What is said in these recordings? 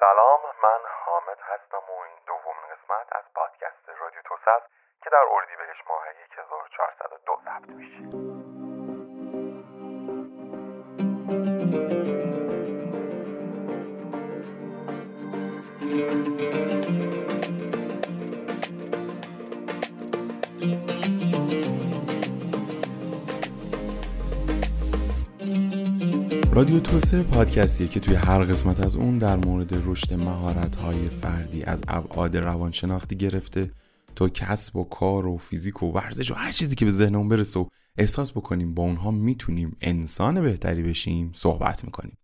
سلام من حامد هستم و این دومین قسمت از پادکست رادیو توس است که در اردیبهشت ماه 1402 ضبط میشه. رادیو توسه پادکستیه که توی هر قسمت از اون در مورد رشد مهارت فردی از ابعاد روانشناختی گرفته تا کسب و کار و فیزیک و ورزش و هر چیزی که به ذهنمون برسه و احساس بکنیم با اونها می‌تونیم انسان بهتری بشیم صحبت می‌کنیم.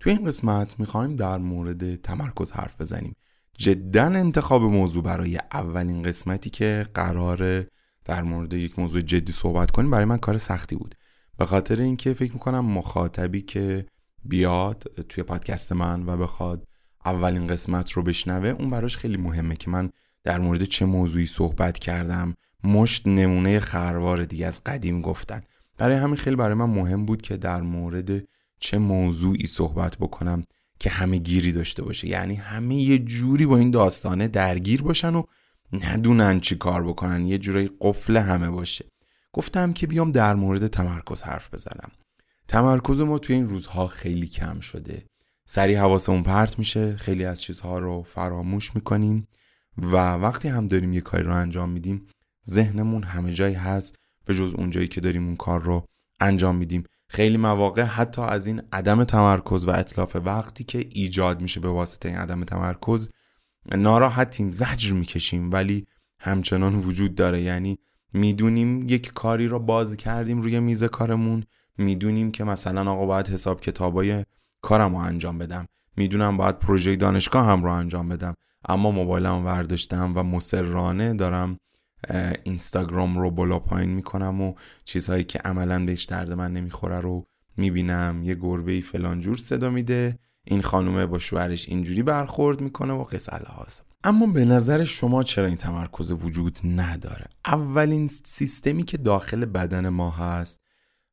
توی این قسمت می‌خوایم در مورد تمرکز حرف بزنیم. جدا انتخاب موضوع برای اولین قسمتی که قراره در مورد یک موضوع جدی صحبت کنیم برای من کار سختی بود. به خاطر اینکه فکر می‌کنم مخاطبی که بیاد توی پادکست من و بخواد اولین قسمت رو بشنوه اون براش خیلی مهمه که من در مورد چه موضوعی صحبت کردم. مشت نمونه خروار دیگه از قدیم گفتن. برای همین خیلی برای من مهم بود که در مورد چه موضوعی صحبت بکنم که همه گیری داشته باشه. یعنی همه یه جوری با این داستانه درگیر باشن و ندونن چی کار بکنن. یه جورایی قفل همه باشه. گفتم که بیام در مورد تمرکز حرف بزنم. تمرکز ما توی این روزها خیلی کم شده. سری حواسمون پرت میشه خیلی از چیزها رو فراموش می‌کنیم و وقتی هم داریم یه کاری رو انجام میدیم ذهنمون همه جایی هست به جز اون جایی که داریم اون کار رو انجام میدیم. خیلی مواقع حتی از این عدم تمرکز و اطلاف وقتی که ایجاد میشه به واسطه این عدم تمرکز ناراحتیم زجر می‌کشیم ولی همچنان وجود داره. یعنی می‌دونیم یک کاری رو باز کردیم روی میز کارمون. می‌دونیم که مثلا آقا باید حساب کتابای کارم رو انجام بدم. می‌دونم باید پروژه دانشگاه هم رو انجام بدم. اما موبایلم ورداشتم و مسررانه دارم اینستاگرام رو بالا پایین می‌کنم و چیزهایی که عملا بهش درد من نمی‌خوره رو می‌بینم. یه گربه فلان جور صدا میده. این خانومه با شوهرش اینجوری برخورد می‌کنه و قصه هاست اما به نظر شما چرا این تمرکز وجود نداره؟ اولین سیستمی که داخل بدن ما هست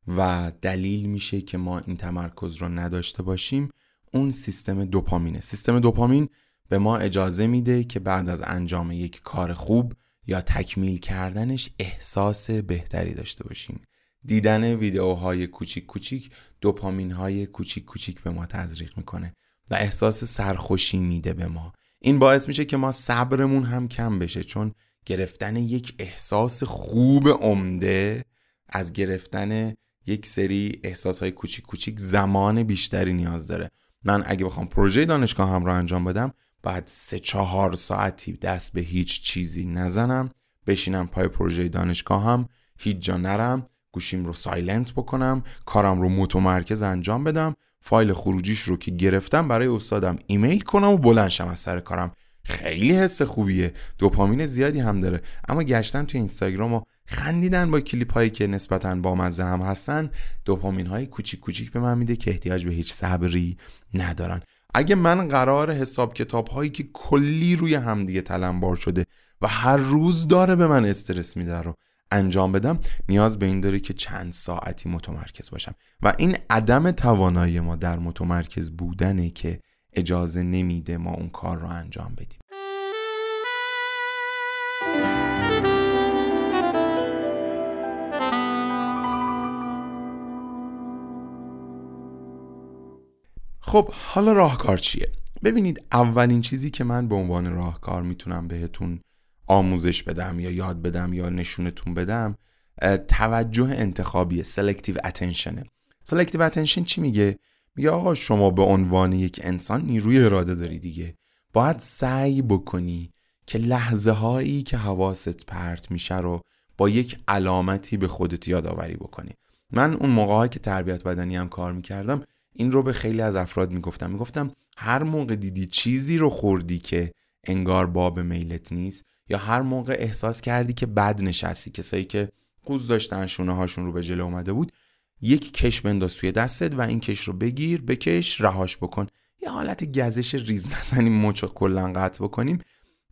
و دلیل میشه که ما این تمرکز رو نداشته باشیم اون سیستم دوپامینه. سیستم دوپامین به ما اجازه میده که بعد از انجام یک کار خوب یا تکمیل کردنش احساس بهتری داشته باشیم. دیدن ویدیوهای کوچیک کوچیک دوپامین های کوچیک کوچیک به ما تزریق می‌کنه و احساس سرخوشی میده به ما. این باعث میشه که ما صبرمون هم کم بشه چون گرفتن یک احساس خوب عمده از گرفتن یک سری احساس های کوچیک کوچیک زمان بیشتری نیاز داره. من اگه بخوام پروژه دانشگاه هم رو انجام بدم بعد سه چهار ساعتی دست به هیچ چیزی نزنم بشینم پای پروژه دانشگاه هم هیچ جا نرم گوشیم رو silent بکنم کارم رو متمرکز انجام بدم فایل خروجیش رو که گرفتم برای استادم ایمیل کنم و بلند شم از سر کارم. خیلی حس خوبیه. دوپامین زیادی هم داره. اما گشتن توی اینستاگرام و خندیدن با کلیپ هایی که نسبتا با مزه هم هستن دوپامین های کوچیک کوچیک به من میده که احتیاج به هیچ صبری ندارن. اگه من قرار حساب کتاب هایی که کلی روی همدیگه تلمبار شده و هر روز داره به من استرس میده رو انجام بدم نیاز به این داره که چند ساعتی متمرکز باشم و این عدم توانایی ما در متمرکز بودنه که اجازه نمیده ما اون کار رو انجام بدیم خب حالا راهکار چیه؟ ببینید اولین چیزی که من به عنوان راهکار می‌تونم بهتون آموزش بدم یا یاد بدم یا نشونتون بدم توجه انتخابی سلکتیو اتنشنه selective attention چی میگه؟ میگه آقا شما به عنوان یک انسان نیروی اراده داری دیگه. باید سعی بکنی که لحظه هایی که حواست پرت میشه رو با یک علامتی به خودت یادآوری بکنی. من اون موقع که تربیت بدنی هم کار می‌کردم این رو به خیلی از افراد می‌گفتم. می‌گفتم هر موقع دیدی چیزی رو خوردی که انگار باب میلت نیست یا هر موقع احساس کردی که بد نشستی کسایی که قوز داشتن شونه هاشون رو به جلو اومده بود یک کش بنداز توی دستت و این کش رو بگیر بکش رهاش بکن. یه حالت گزش ریز نزنیم مچ کلا قطع بکنیم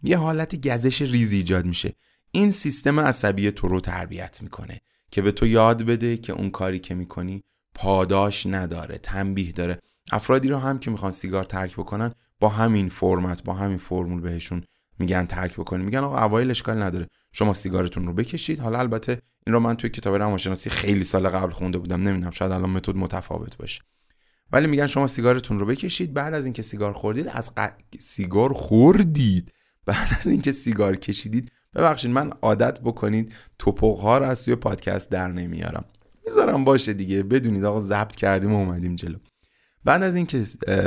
یه حالت گزش ریز ایجاد میشه. این سیستم عصبی تو رو تربیت می‌کنه که به تو یاد بده که اون کاری که می‌کنی پاداش نداره تنبیه داره. افرادی رو هم که می‌خوان سیگار ترک بکنن با همین فرمت با همین فرمول بهشون میگن ترک بکنید میگن آقا اوایل اشکال نداره. شما سیگارتون رو بکشید. حالا البته این رو من توی کتاب روانشناسی خیلی سال قبل خونده بودم. نمی‌دونم شاید الان متد متفاوت باشه. ولی میگن شما سیگارتون رو بکشید. بعد از اینکه سیگار خوردید از سیگار خوردید. بعد از اینکه سیگار کشیدید ببخشید من عادت بکنید توپق ها رو از توی پادکست در نمیارم. می‌ذارم باشه دیگه. بدونید آقا ضبط کردیم و اومدیم جلو. بعد از اینکه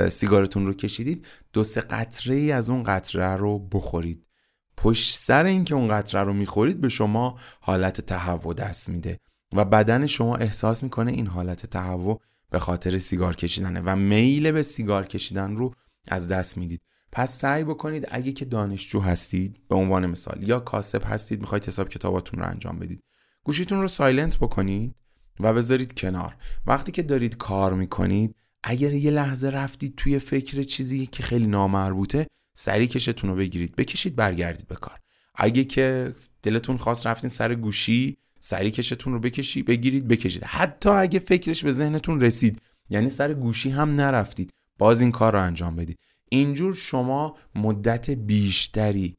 سیگارتون رو کشیدید دو سه قطره ای از اون قطره رو بخورید. پشت سر اینکه اون قطره رو می‌خورید به شما حالت تهوع دست میده و بدن شما احساس می‌کنه این حالت تهوع به خاطر سیگار کشیدنه و میل به سیگار کشیدن رو از دست می‌دید. پس سعی بکنید اگه که دانشجو هستید به عنوان مثال یا کاسب هستید می‌خواید حساب کتاباتون رو انجام بدید گوشیتون رو سایلنت بکنید و بذارید کنار. وقتی که دارید کار می‌کنید اگر یه لحظه رفتید توی فکر چیزی که خیلی نامربوطه سری کشتون رو بگیرید. بکشید برگردید به کار. اگه که دلتون خواست رفتین سر گوشی سری کشتون رو بکشید بگیرید بکشید. حتی اگه فکرش به ذهنتون رسید یعنی سر گوشی هم نرفتید باز این کار رو انجام بدید. اینجور شما مدت بیشتری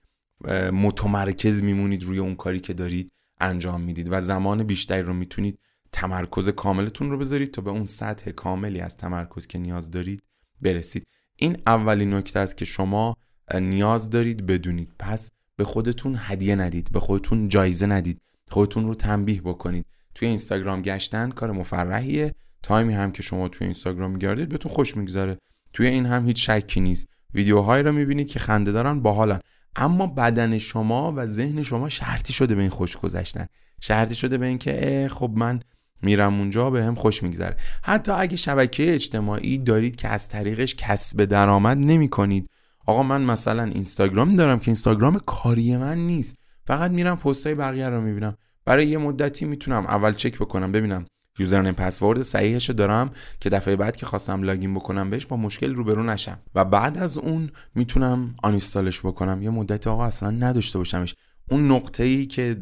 متمرکز میمونید روی اون کاری که دارید انجام می‌دید و زمان بیشتری رو می‌تونید تمرکز کاملتون رو بذارید تا به اون سطح کاملی از تمرکز که نیاز دارید برسید. این اولین نکته است که شما نیاز دارید بدونید. پس به خودتون هدیه ندید به خودتون جایزه ندید. خودتون رو تنبیه بکنید. توی اینستاگرام گشتن کار مفرحیه. تایمی هم که شما توی اینستاگرام میگردید بهتون خوش میگذره. توی این هم هیچ شکی نیست. ویدیوهایی رو می‌بینید که خنده دارن باحالن. اما بدن شما و ذهن شما شرطی شده به این خوش گذشتن. شرطی شده به اینکه خب من میرم اونجا به هم خوش میگذره. حتی اگه شبکه اجتماعی دارید که از طریقش کسب درآمد نمی کنید آقا من مثلا اینستاگرام دارم که اینستاگرام کاری من نیست. فقط میرم پستای بقیه رو می‌بینم. برای یه مدتی می‌تونم اول چک بکنم ببینم یوزرنیم پسورد صحیحش دارم که دفعه بعد که خواستم لاگین بکنم بهش با مشکل روبرو نشم. و بعد از اون می‌تونم آنیستالش بکنم. یه مدت آقا اصلا نداشته باشمش. اون نقطه ای که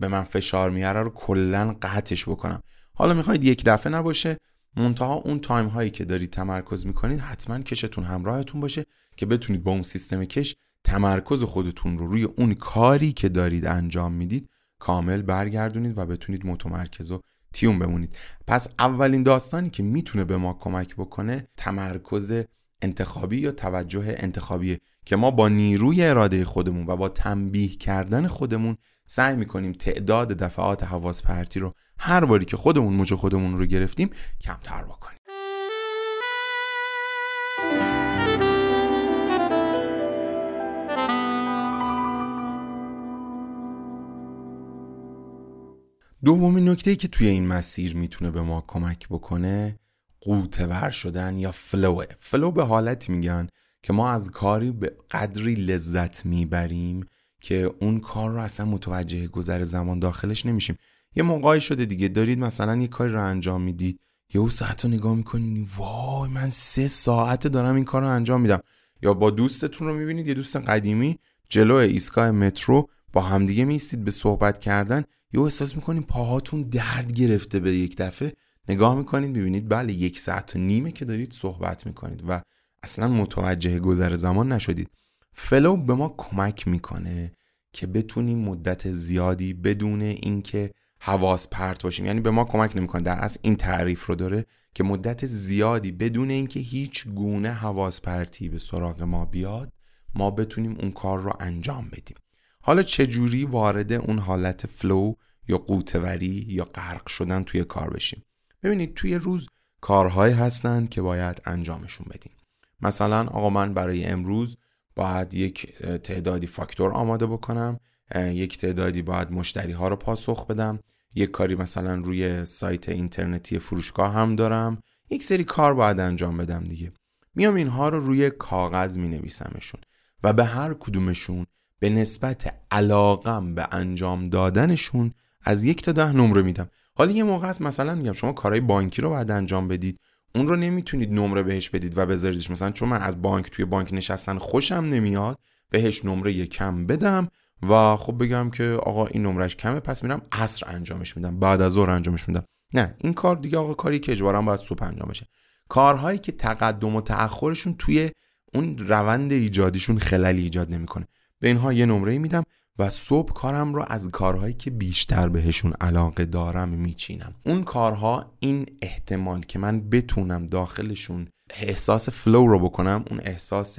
به من فشار میاره رو کلا قطعش بکنم. حالا می‌خواید یک دفعه نباشه منتها اون تایم هایی که دارید تمرکز می‌کنید حتما کشتون همراهتون باشه که بتونید با اون سیستم کش تمرکز خودتون رو روی اون کاری که دارید انجام می‌دید کامل برگردونید و بتونید متمرکز و تیون بمونید. پس اولین داستانی که می‌تونه به ما کمک بکنه تمرکز انتخابی یا توجه انتخابیه که ما با نیروی اراده خودمون و با تنبیه کردن خودمون سعی می‌کنیم تعداد دفعات حواس پرتی رو هر باری که خودمون موج خودمون رو گرفتیم کمتر بکنیم. دومین نکته ای که توی این مسیر می‌تونه به ما کمک بکنه قوتور شدن یا فلوه فلو به حالتی میگن. که ما از کاری به قدری لذت می‌بریم که اون کار رو اصلا متوجه گذر زمان داخلش نمیشیم. یه موقعی شده دیگه دارید مثلا یه کاری رو انجام می‌دید یه ساعت رو نگاه می‌کنید وای من سه ساعت دارم این کار رو انجام میدم. یا با دوستتون رو می‌بینید یه دوست قدیمی جلو ایستگاه مترو با همدیگه میستید به صحبت کردن یه احساس می‌کنید پاهاتون درد گرفته به یک دفعه. نگاه می‌کنید می‌بینید بله یک ساعت و نیمه که دارید صحبت می‌کنید و اصلا متوجه گذر زمان نشدید. فلو به ما کمک می‌کنه که بتونیم مدت زیادی بدون اینکه حواس پرت باشیم. یعنی به ما کمک نمی‌کنه. در اصل این تعریف رو داره که مدت زیادی بدون اینکه هیچ گونه حواس پرتی به سراغ ما بیاد ما بتونیم اون کار رو انجام بدیم. حالا چجوری وارد اون حالت فلو یا قوتوری یا غرق شدن توی کار بشیم؟ ببینید توی روز کارهایی هستند که باید انجامشون بدیم. مثلا آقا من برای امروز باید یک تعدادی فاکتور آماده بکنم یک تعدادی باید مشتری ها رو پاسخ بدم یک کاری مثلا روی سایت اینترنتی فروشگاه هم دارم یک سری کار باید انجام بدم دیگه. میام اینها رو روی کاغذ می نویسمشون و به هر کدومشون به نسبت علاقم به انجام دادنشون از یک تا ده نمره میدم. حالا یه موقع هست مثلا میگم شما کارهای بانکی رو باید انجام بدید اون رو نمی‌تونید نمره بهش بدید و بذاریدش. مثلا چون من از بانک توی بانک نشستن خوشم نمیاد بهش نمره کم بدم و خب بگم که آقا این نمرش کمه پس میرم عصر انجامش میدم بعد از ظهر انجامش میدم. نه این کار دیگه آقا کاری که اجبارا باید صبح انجام بشه. کارهایی که تقدم و تأخرشون توی اون روند ایجادیشون خللی ایجاد نمی‌کنه. به اینها یه نمره میدم و صبح کارم رو از کارهایی که بیشتر بهشون علاقه دارم میچینم. اون کارها این احتمال که من بتونم داخلشون احساس فلو رو بکنم اون احساس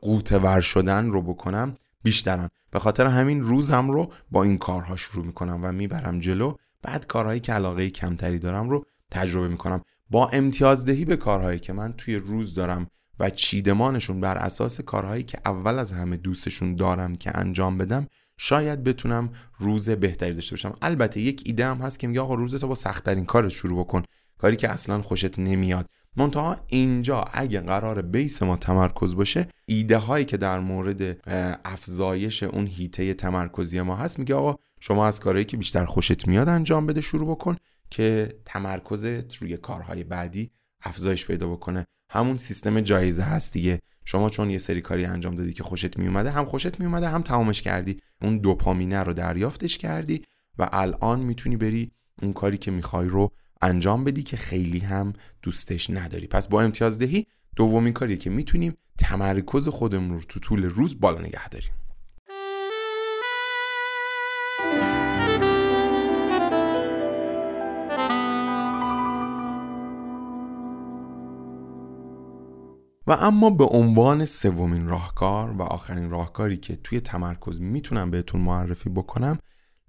قوتور شدن رو بکنم بیشترم به خاطر همین روزم رو با این کارها شروع می‌کنم و می‌برم جلو. بعد کارهایی که علاقه کمتری دارم رو تجربه می‌کنم. با امتیازدهی به کارهایی که من توی روز دارم و چیدمانشون بر اساس کارهایی که اول از همه دوستشون دارم که انجام بدم شاید بتونم روز بهتری داشته باشم. البته یک ایده هم هست که میگه آقا روز تو با سختترین کارت شروع بکن. کاری که اصلا خوشت نمیاد. منتها اینجا اگه قرار بیس ما تمرکز باشه ایده هایی که در مورد افزایش اون هیته تمرکزی ما هست میگه آقا شما از کارهایی که بیشتر خوشت میاد انجام بده شروع بکن که تمرکزت روی کارهای بعدی افزایش پیدا بکنه. همون سیستم جایزه هست دیگه. شما چون یه سری کاری انجام دادی که خوشت میومده هم خوشت میومده هم تمامش کردی. اون دوپامینه رو دریافتش کردی و الان می‌تونی بری اون کاری که می‌خوای رو انجام بدی که خیلی هم دوستش نداری. پس با امتیازدهی دومین کاری که می‌تونیم تمرکز خودمون رو تو طول روز بالا نگه داریم. و اما به عنوان سومین راهکار و آخرین راهکاری که توی تمرکز می‌تونم بهتون معرفی بکنم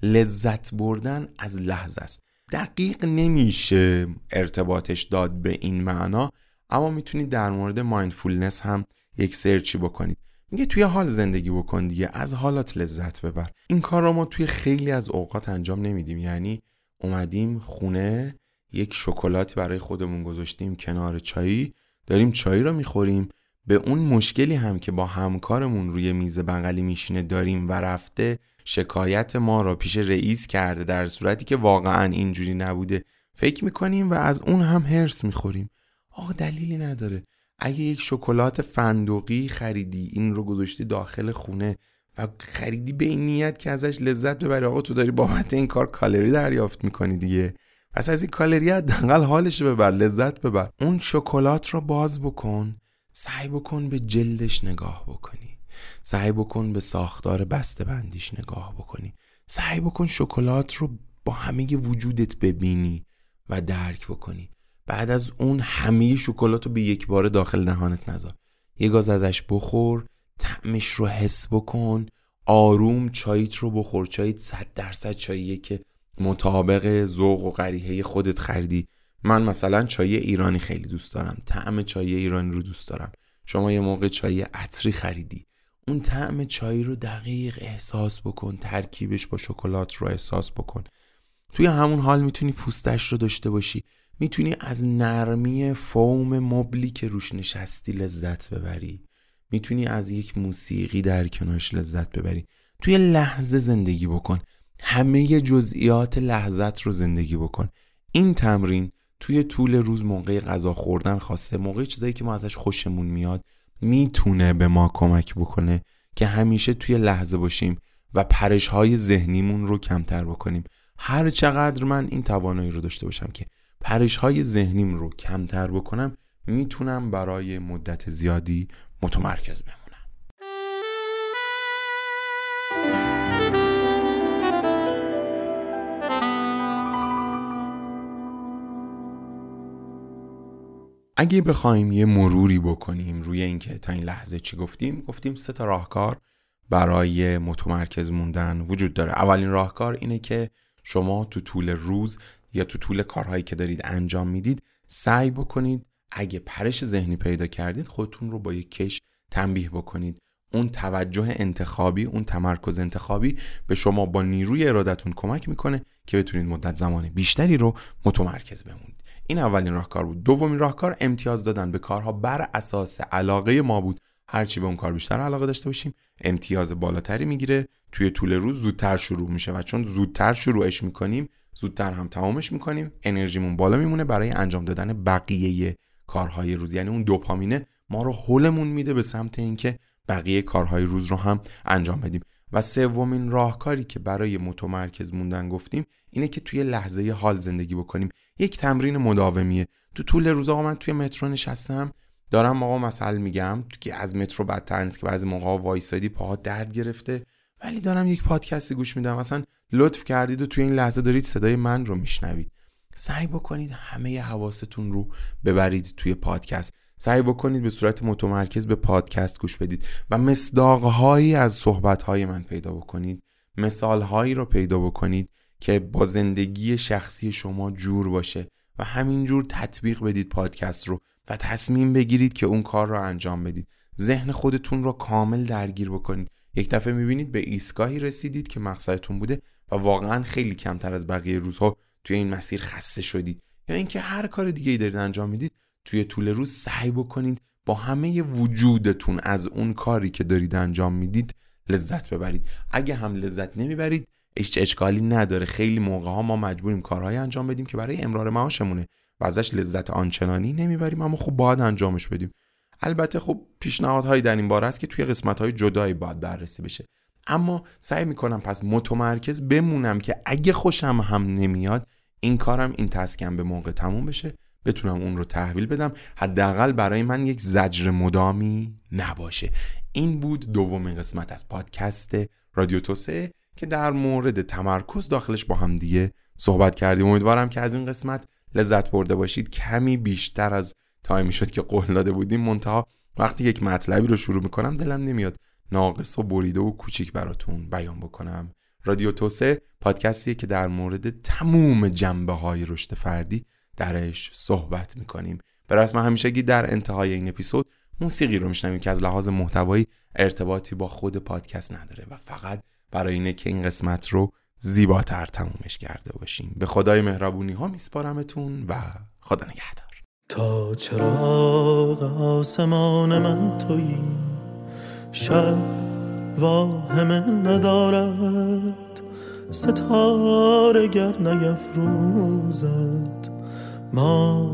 لذت بردن از لحظه است. دقیق نمیشه ارتباطش داد به این معنا اما می‌تونید در مورد مایندفولنس هم یک سرچی بکنید. میگه توی حال زندگی بکن دیگه از حالات لذت ببر. این کار رو ما توی خیلی از اوقات انجام نمیدیم. یعنی اومدیم خونه یک شکلات برای خودمون گذاشتیم کنار چایی داریم چای رو می‌خوریم. به اون مشکلی هم که با همکارمون روی میز بغلی میشینه داریم و رفته شکایت ما را پیش رئیس کرده در صورتی که واقعا اینجوری نبوده فکر می‌کنیم و از اون هم هرس می‌خوریم. آقا دلیلی نداره. اگه یک شکلات فندقی خریدی این رو گذاشتی داخل خونه و خریدی به این نیت که ازش لذت ببری آقا تو داری بابت این کار کالری دریافت می‌کنی دیگه. پس از این کالری حداقل حالش ببر لذت ببر. اون شکلات رو باز بکن. سعی بکن به جلدش نگاه بکنی. سعی بکن به ساختار بسته بندیش نگاه بکنی. سعی بکن شکلات رو با همه وجودت ببینی و درک بکنی. بعد از اون همه شکلات رو به یک بار داخل دهانت نذار. یه گاز ازش بخور طعمش رو حس بکن. آروم چاییت رو بخور. چاییت صد درصد چاییه که مطابق ذوق و غریحه خودت خریدی. من مثلا چای ایرانی خیلی دوست دارم. طعم چای ایرانی رو دوست دارم. شما یه موقع چای عطری خریدی. اون طعم چای رو دقیق احساس بکن ترکیبش با شکلات رو احساس بکن. توی همون حال می‌تونی پوستش رو داشته باشی. می‌تونی از نرمی فوم مبلی که روش نشستی لذت ببری. می‌تونی از یک موسیقی در کنارش لذت ببری. توی لحظه زندگی بکن. همه جزئیات لحظت رو زندگی بکن. این تمرین توی طول روز موقع غذا خوردن خواسته. موقع چیزایی که ما ازش خوشمون میاد می‌تونه به ما کمک بکنه که همیشه توی لحظه باشیم و پرش های ذهنیمون رو کمتر بکنیم. هر چقدر من این توانایی رو داشته باشم که پرش های ذهنیم رو کمتر بکنم می‌تونم برای مدت زیادی متمرکز بمونم. اگه بخوایم یه مروری بکنیم روی اینکه تا این لحظه چی گفتیم گفتیم سه تا راهکار برای متمرکز موندن وجود داره. اولین راهکار اینه که شما تو طول روز یا تو طول کارهایی که دارید انجام می‌دید سعی بکنید اگه پرش ذهنی پیدا کردید خودتون رو با یک کش تنبیه بکنید. اون توجه انتخابی اون تمرکز انتخابی به شما با نیروی ارادتون کمک می‌کنه که بتونید مدت زمان بیشتری رو متمرکز بمونید این اولین راهکار بود. دومین راهکار امتیاز دادن به کارها بر اساس علاقه ما بود. هرچی به اون کار بیشتر علاقه داشته باشیم امتیاز بالاتری می‌گیره. توی طول روز زودتر شروع میشه و چون زودتر شروعش می‌کنیم زودتر هم تمامش می‌کنیم انرژیمون بالا میمونه برای انجام دادن بقیه کارهای روز. یعنی اون دوپامینه ما رو حلمون میده به سمت اینکه بقیه کارهای روز رو هم انجام بدیم. و سومین راهکاری که برای متمرکز موندن گفتیم اینه که توی لحظه حال زندگی بکنیم. یک تمرین مداومیه. تو طول روز آقا من توی مترو نشستم. دارم آقا مثل میگم که از مترو بدتر نیست که بعضی موقع وایسادی پاها درد گرفته ولی دارم یک پادکستی گوش میدم. مثلا لطف کردید و توی این لحظه دارید صدای من رو میشنوید. سعی بکنید همه حواستون رو ببرید توی پادکست. سعی بکنید به صورت متمرکز به پادکست گوش بدید و مصداقهایی از صحبتهای من پیدا بکنید مثالهایی رو پیدا بکنید که با زندگی شخصی شما جور باشه و همینجور تطبیق بدید پادکست رو و تصمیم بگیرید که اون کار رو انجام بدید. ذهن خودتون رو کامل درگیر بکنید. یک دفعه می‌بینید به ایستگاهی رسیدید که مقصدتون بوده و واقعا خیلی کمتر از بقیه روزها توی این مسیر خسته شدید. یا اینکه هر کار دیگه ای دارید انجام می‌دید توی طول روز سعی بکنید با همه وجودتون از اون کاری که دارید انجام می‌دید لذت ببرید. اگه هم لذت نمی‌برید هیچ اشکالی نداره. خیلی موقع ها ما مجبوریم کارهایی انجام بدیم که برای امرار معاشمونه و ازش لذت آنچنانی نمی‌بریم اما خب باید انجامش بدیم. البته خب پیشنهادهایی در این باره است که توی قسمت های جدایی باید بررسی بشه. اما سعی می‌کنم پس متمرکز بمونم که اگه خوشم هم نمیاد این کارم این تسکم به موقع تموم بشه. بتونم اون رو تحویل بدم حداقل برای من یک زجر مدامی نباشه. این بود دومین قسمت از پادکست رادیو توسه که در مورد تمرکز داخلش با هم دیگه صحبت کردیم. امیدوارم که از این قسمت لذت برده باشید. کمی بیشتر از تایمی شد که قول داده بودیم. منتها وقتی یک مطلبی رو شروع می‌کنم دلم نمیاد ناقص و بریده و کوچیک براتون بیان بکنم. رادیو توسه پادکستیه که در مورد تموم جنبه های رشد فردی درش صحبت می‌کنیم. به رسم همیشگی در انتهای این اپیزود موسیقی رو میشنویم که از لحاظ محتوایی ارتباطی با خود پادکست نداره و فقط برای اینه که این قسمت رو زیباتر تمومش کرده باشیم. به خدای مهربونی ها میسپارمتون و خدا نگهدار. تا چراغ آسمان من تویی شب واهمه ندارد. ستاره گر نیفروزد ما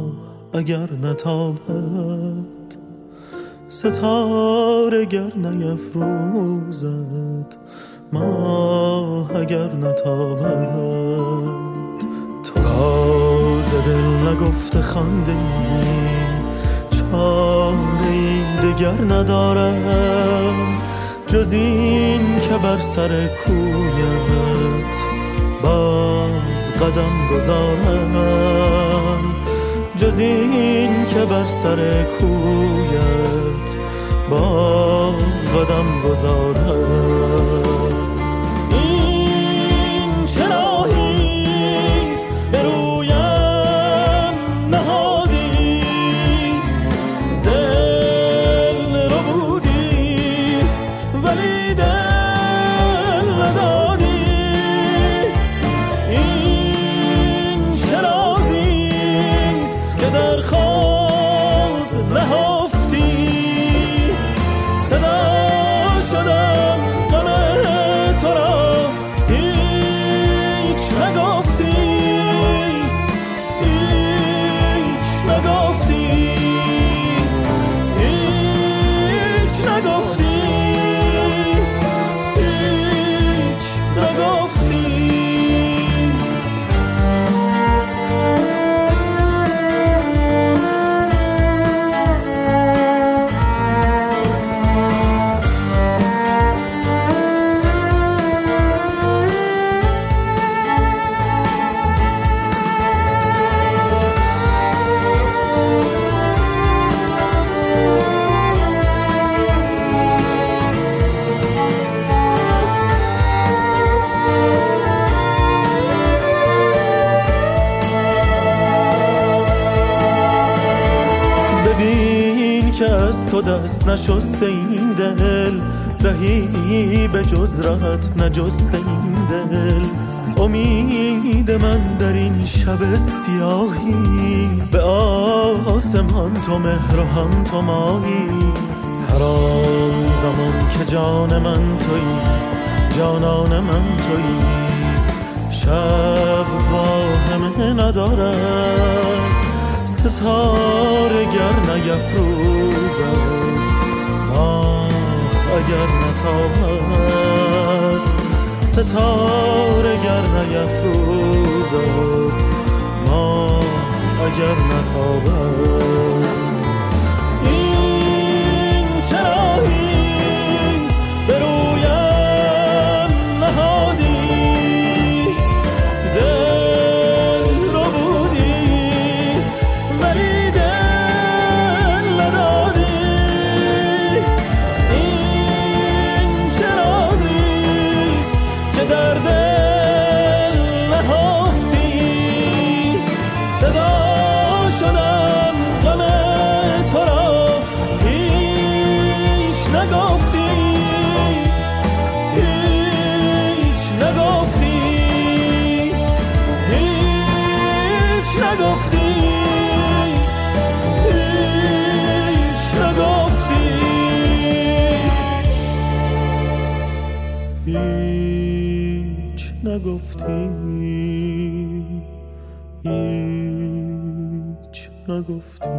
اگر نتابد ستاره گر نیفروزد. ما اگر نتابد تو راز دل نگفته خانده چاره دگر ندارم جز این که بر سر کویت. باز قدم گذارم. جز این که بر سر کویت باز قدم گذارم. دست نشسته این دل رهی به جز رهت نجسته این دل. امید من در این شب سیاهی به آسمان تو مهر و هم تو ماهی. هر آن زمان که جان من توی جانان من توی شب واهمه ندارد. ستاره گر نیفروزد ماه اگر نتابد ستاره گر نیفروزد ماه مگر نتابد. نگفتی هیچ نگفتی.